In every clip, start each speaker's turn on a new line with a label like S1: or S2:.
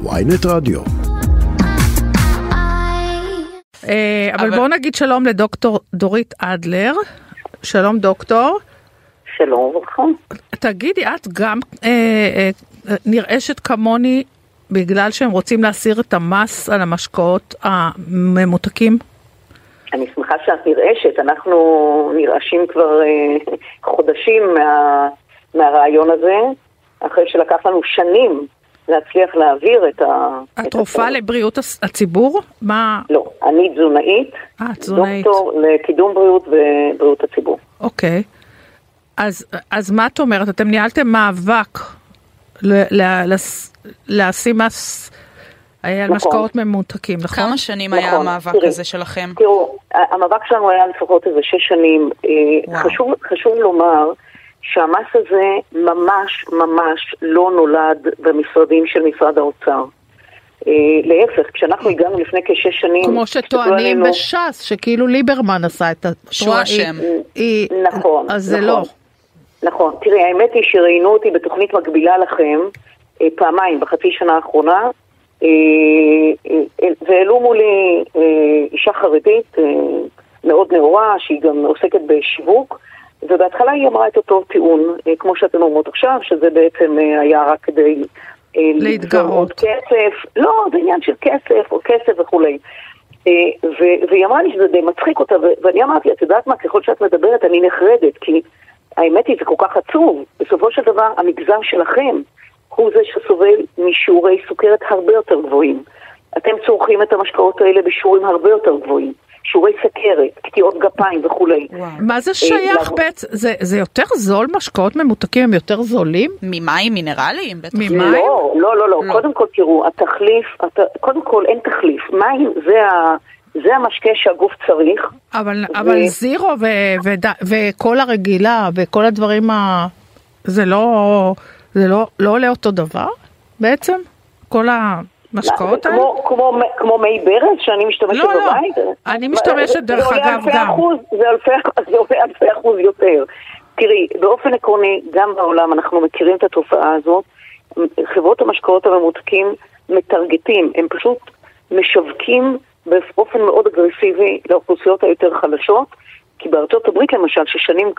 S1: ויינט רדיו.
S2: אה, אבל בואו נגיד שלום לדוקטור דורית אדלר. שלום דוקטור.
S3: שלום וברכה.
S2: תגידי, את גם אה, אה, נרעשת כמוני בגלל שהם רוצים להסיר את המס על המשקאות הממותקים?
S3: אני שמחה שאת נרעשת, אנחנו נרעשים כבר חודשים מה, מהרעיון הזה, אחרי שלקח לנו שנים להצליח להעביר את ה...
S2: את רופאה לבריאות הציבור? מה...
S3: לא, אני תזונאית,
S2: אה, תזונאית.
S3: דוקטור לקידום בריאות ובריאות הציבור.
S2: אוקיי. אז, אז מה את אומרת? אתם ניהלתם מאבק ל- ל- לס- לשים מס על
S3: נכון.
S2: משקאות ממותקים, נכון?
S4: כמה שנים היה
S3: נכון,
S4: המאבק
S3: תראי.
S4: הזה שלכם?
S3: תראו, המאבק שלנו היה לפחות איזה שש שנים. אה, חשוב לומר שהמס הזה ממש ממש לא נולד במשרדים של משרד האוצר. אה, להפך, כשאנחנו הגענו לפני כשש שנים...
S2: כמו שטוענים בש"ס, שכאילו ליברמן עשה את ה...
S4: שהוא
S2: רואה,
S4: אשם.
S2: היא- היא-
S3: נכון,
S2: אז זה
S3: נכון.
S2: לא.
S3: נכון. תראי, האמת היא שראיינו אותי בתוכנית מקבילה לכם אה, פעמיים בחצי שנה האחרונה, אה, והעלו מולי אישה חרדית מאוד נאורה, שהיא גם עוסקת בשיווק, ובהתחלה היא אמרה את אותו טיעון, אה, כמו שאתן אומרות עכשיו, שזה בעצם אה, היה רק כדי... אה,
S2: להתגרות.
S3: כסף, לא, זה עניין של כסף, או כסף וכולי. ו- והיא אמרה לי שזה די מצחיק אותה, ו- ואני אמרתי, את יודעת מה, ככל שאת מדברת אני נחרדת, כי האמת היא, זה כל כך עצוב. בסופו של דבר, המגזר שלכם הוא זה שסובל משיעורי סוכרת הרבה יותר גבוהים. אתם צורכים את המשקאות האלה בשיעורים הרבה יותר גבוהים. שיעורי סכרת, קטיעות גפיים וכולי.
S2: מה זה שייך
S3: למה?
S2: בעצם? זה- זה יותר זול? משקאות ממותקים הם יותר זולים?
S4: ממים מינרליים?
S2: ממים?
S3: לא, לא, לא, לא.
S4: לא.
S3: קודם כל, תראו, התחליף, הת... קודם כל אין תחליף. מים זה, ה... זה המשקה שהגוף צריך.
S2: אבל, אבל זירו ו, וד, וקולה רגילה וכל הדברים ה... זה לא, זה לא, לא עולה אותו דבר בעצם? כל המשקאות
S3: זה
S2: האלה?
S3: כמו, כמו, כמו מי ברז שאני משתמשת
S2: לא, לא.
S3: בבית?
S2: אני משתמשת, דרך אגב, גם.
S3: אחוז, זה עולה אלפי אחוז יותר. תראי, באופן עקרוני, גם בעולם אנחנו מכירים את התופעה הזאת. חברות המשקאות הממותקים מטרגטים, הם פשוט משווקים באופן מאוד אגרסיבי לאוכלוסיות היותר חלשות. כי בארצות הברית למשל, ששנים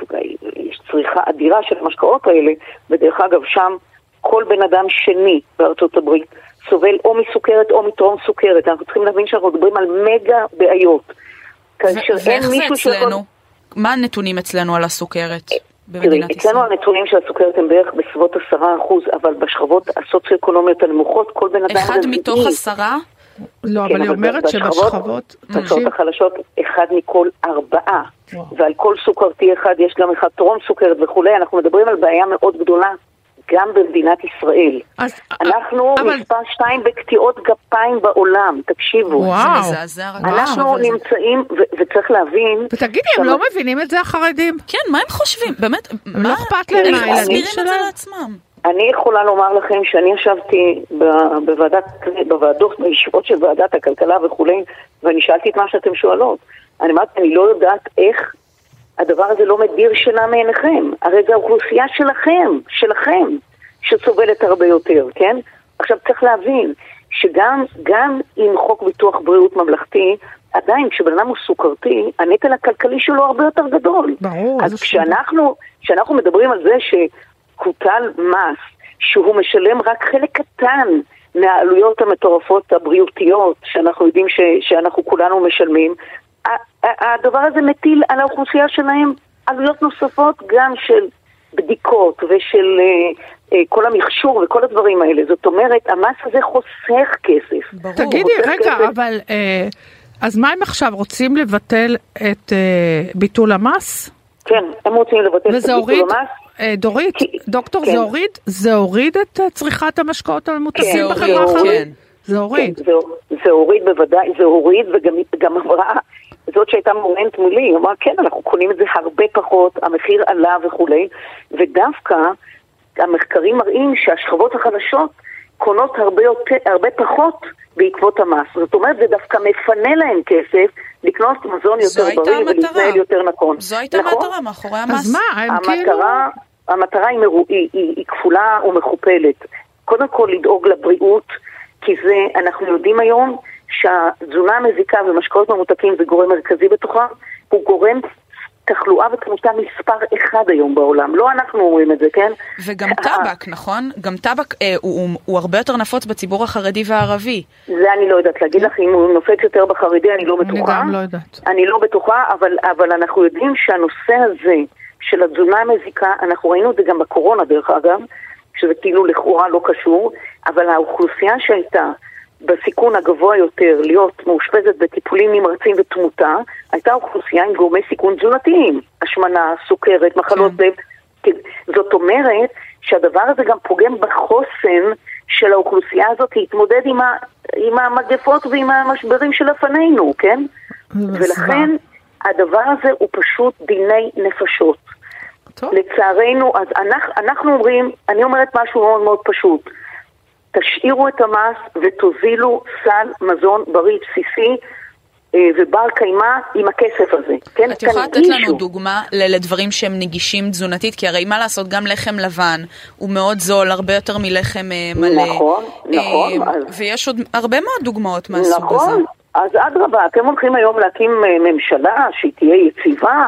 S3: יש צריכה אדירה של המשקאות האלה, ודרך אגב שם כל בן אדם שני בארצות הברית סובל או מסוכרת או מטרום סוכרת. אנחנו צריכים להבין שאנחנו מדברים על מגה בעיות. כאשר
S4: ו-
S3: אין
S4: ואיך זה
S3: מישהו שיכול...
S4: אצלנו? מה הנתונים אצלנו על הסוכרת
S3: תראי, אצלנו? הנתונים של הסוכרת הם בערך בסביבות עשרה אחוז, אבל בשכבות הסוציו-אקונומיות הנמוכות, כל בן אדם
S4: אחד מתוך עשרה?
S2: לא,
S3: כן,
S2: אבל היא אומרת
S3: בשכבות-
S2: שבשכבות,
S3: בשכבות החלשות, אחד מכל ארבעה. ועל כל סוכרתי אחד יש גם אחד טרום סוכרת וכולי. אנחנו מדברים על בעיה מאוד גדולה גם במדינת ישראל.
S2: אז-
S3: אנחנו
S2: אבל-
S3: מספר שתיים בקטיעות גפיים בעולם, תקשיבו.
S2: וואו.
S4: זה מזעזע רק
S3: אנחנו
S4: על זה.
S3: נמצאים, ו- וצריך להבין...
S2: ותגידי, הם לא מבינים את זה החרדים?
S4: כן, מה הם חושבים? באמת, מה?
S2: לא אכפת להם מהילדים
S4: מסבירים את זה? לעצמם?
S3: אני יכולה לומר לכם שאני ישבתי ב- בוועדת, בוועדות, בישיבות של ועדת הכלכלה וכולי, ואני שאלתי את מה שאתם שואלות. אני אמרתי, אני לא יודעת איך הדבר הזה לא מדיר שינה מעיניכם. הרי זו האוכלוסייה שלכם, שלכם, שסובלת הרבה יותר, כן? עכשיו צריך להבין שגם גם עם חוק ביטוח בריאות ממלכתי, עדיין כשבן אדם הוא סוכרתי, הנטל הכלכלי שלו הרבה יותר גדול.
S2: ברור,
S3: אז כשאנחנו, כשאנחנו מדברים על זה שהוטל מס, שהוא משלם רק חלק קטן מהעלויות המטורפות הבריאותיות שאנחנו יודעים ש, שאנחנו כולנו משלמים, הדבר הזה מטיל על האוכלוסייה שלהם עלויות נוספות גם של בדיקות ושל אה, אה, כל המכשור וכל הדברים האלה. זאת אומרת, המס הזה חוסך כסף.
S4: ברור.
S2: תגידי, רגע,
S3: כסף.
S2: אבל אה, אז מה הם עכשיו רוצים לבטל את אה, ביטול המס?
S3: כן, הם רוצים לבטל את ביטול
S2: הוריד,
S3: המס.
S2: דורית,
S3: כי-
S2: דוקטור,
S3: כן.
S2: זה הוריד, זה הוריד את צריכת המשקאות הממותקים
S4: זה
S2: בחברה החרדית?
S4: כן.
S2: זה הוריד.
S3: כן, זה, זה הוריד בוודאי, זה הוריד וגם גם אמרה, זאת שהייתה מורנט מולי, היא אמרה כן, אנחנו קונים את זה הרבה פחות, המחיר עלה וכולי, ודווקא המחקרים מראים שהשכבות החלשות קונות הרבה, יותר, הרבה פחות בעקבות המס. זאת אומרת, זה דווקא מפנה להם כסף לקנות מזון
S4: זו
S3: יותר בריא
S4: המטרה.
S3: ולהתנהל יותר נכון.
S4: זו הייתה
S3: נכון?
S4: המטרה מאחורי המס.
S2: אז מה, הם כאילו...
S3: המטרה, המטרה היא, מרו, היא, היא, היא כפולה ומכופלת. קודם כל לדאוג לבריאות, כי זה, אנחנו יודעים היום שהתזונה המזיקה ומשקאות ממותקים זה גורם מרכזי בתוכה, הוא גורם תחלואה ותמותה מספר אחד היום בעולם. לא אנחנו אומרים את זה, כן?
S4: וגם טבק, נכון? גם טבק אה, הוא, הוא, הוא הרבה יותר נפוץ בציבור החרדי והערבי.
S3: זה אני לא יודעת להגיד לך, אם הוא נופץ יותר בחרדי אני לא בטוחה.
S2: אני גם לא יודעת.
S3: אני לא בטוחה, אבל, אבל אנחנו יודעים שהנושא הזה של התזונה המזיקה, אנחנו ראינו את זה גם בקורונה דרך אגב, שזה כאילו לכאורה לא קשור, אבל האוכלוסייה שהייתה בסיכון הגבוה יותר להיות מאושפזת בטיפולים נמרצים ותמותה, הייתה אוכלוסייה עם גורמי סיכון תזונתיים, השמנה, סוכרת, מחלות
S2: כן.
S3: לב. כן. זאת אומרת שהדבר הזה גם פוגם בחוסן של האוכלוסייה הזאת להתמודד עם, ה, עם המגפות ועם המשברים שלפנינו, כן? ולכן הדבר הזה הוא פשוט דיני נפשות.
S2: טוב.
S3: לצערנו, אז אנחנו, אנחנו אומרים, אני אומרת משהו מאוד מאוד פשוט. תשאירו את המס ותוזילו סל מזון בריא בסיסי אה, ובר קיימא עם הכסף הזה. כן,
S4: את יכולה לתת. לנו דוגמה לדברים שהם נגישים תזונתית? כי הרי מה לעשות, גם לחם לבן הוא מאוד זול, הרבה יותר מלחם אה, מלא.
S3: נכון, נכון,
S4: אה,
S3: אז-
S4: ויש עוד הרבה מאוד דוגמאות מהסוג הזה.
S3: נכון, אז אדרבה, אתם הולכים היום להקים ממשלה שהיא תהיה יציבה,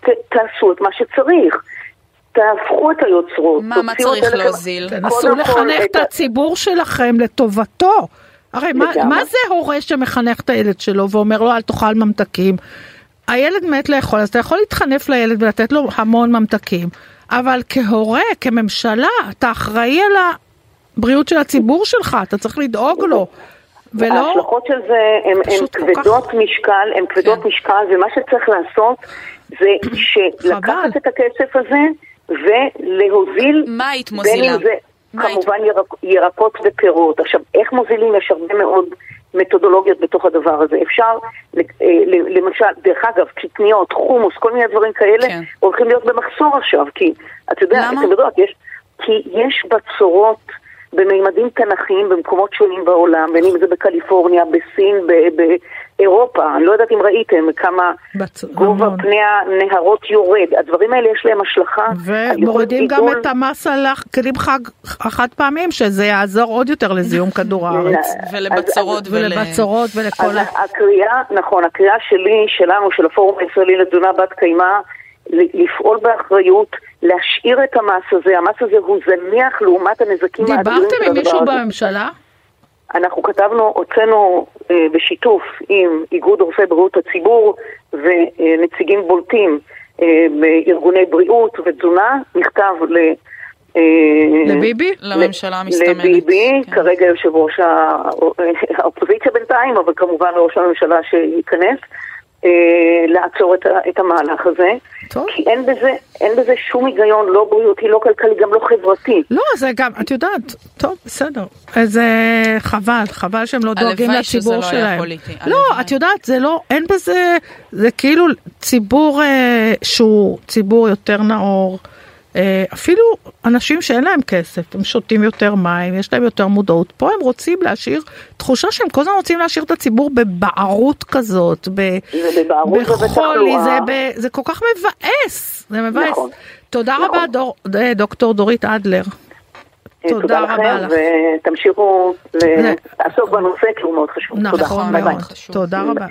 S3: ת, תעשו את מה שצריך. תהפכו את היוצרות.
S4: מה- מה צריך להוזיל?
S2: תנסו לחנך את הציבור שלכם לטובתו. הרי מה. מה זה הורה שמחנך את הילד שלו ואומר לו אל תאכל ממתקים? הילד מת לאכול, אז אתה יכול להתחנף לילד ולתת לו המון ממתקים, אבל כהורה, כממשלה, אתה אחראי על הבריאות של הציבור שלך, אתה צריך לדאוג לו. ולא,
S3: ההשלכות של זה הן כבדות
S2: כך-
S3: משקל, הן כבדות
S4: כן.
S3: משקל, ומה שצריך לעשות זה שלקחת את הכסף הזה ולהוזיל,
S4: מה היית
S3: בין
S4: מוזילה?
S3: אם זה
S4: היית-
S3: כמובן ירק, ירקות ופירות. עכשיו, איך מוזילים? יש הרבה מאוד מתודולוגיות בתוך הדבר הזה. אפשר, אה, למשל, דרך אגב, קטניות, חומוס, כל מיני דברים כאלה,
S4: כן.
S3: הולכים להיות במחסור עכשיו, כי, את יודעת? אתם יודעות, יש, כי יש בצורות במימדים תנכיים במקומות שונים בעולם, בין אם זה בקליפורניה, בסין, ב- באירופה, אני לא יודעת אם ראיתם כמה
S2: בצ-
S3: גובה
S2: המון.
S3: פני הנהרות יורד. הדברים האלה יש להם השלכה.
S2: ומורידים גם
S3: גידול.
S2: את המס על הכלים חג החד פעמיים, שזה יעזור עוד יותר לזיהום כדור הארץ.
S4: ולבצורות ול...
S2: ולבצורות ולכל
S3: אז
S2: ה...
S3: הקריאה, נכון, הקריאה שלי, שלנו, של הפורום הישראלי לתזונה בת קיימא, לפעול באחריות, להשאיר את המס הזה, המס הזה הוא זניח לעומת הנזקים האדירים
S2: דיברתם
S3: של
S2: עם
S3: הדבר
S2: מישהו
S3: הזה.
S2: בממשלה?
S3: אנחנו כתבנו, הוצאנו אה, בשיתוף עם איגוד רופאי בריאות הציבור ונציגים בולטים אה, בארגוני בריאות ותזונה, מכתב ל... אה,
S2: לביבי?
S4: לממשלה המסתמנת.
S3: לביבי,
S4: כן.
S3: כרגע יושב ראש הא- האופוזיציה בינתיים, אבל כמובן ראש הממשלה שייכנס, לעצור את, את המהלך הזה.
S2: טוב.
S3: כי אין בזה, אין בזה שום היגיון, לא בריאותי, לא כלכלי, גם לא חברתי.
S2: לא, זה גם, את יודעת, טוב, בסדר. זה חבל, חבל שהם לא דואגים
S4: הלוואי שזה
S2: לציבור
S4: לא היה
S2: שלהם.
S4: פוליטי,
S2: לא,
S4: הלוואי.
S2: את יודעת, זה לא, אין בזה, זה כאילו ציבור אה, שהוא ציבור יותר נאור. אה, אפילו אנשים שאין להם כסף, הם שותים יותר מים, יש להם יותר מודעות. פה הם רוצים להשאיר תחושה שהם כל הזמן רוצים להשאיר את הציבור בבערות כזאת, ב- בחולי. זה, ב, זה כל כך מבאס, זה מבאס.
S3: נכון.
S2: תודה
S3: נכון.
S2: רבה, דור, אה, דוקטור דורית אדלר.
S3: אה,
S2: תודה רבה לך.
S3: ותמשיכו לעסוק בנושא כי הוא מאוד חשוב. תודה.
S2: נכון
S4: נכון
S3: ביי ביי.
S2: מאוד. תודה רבה.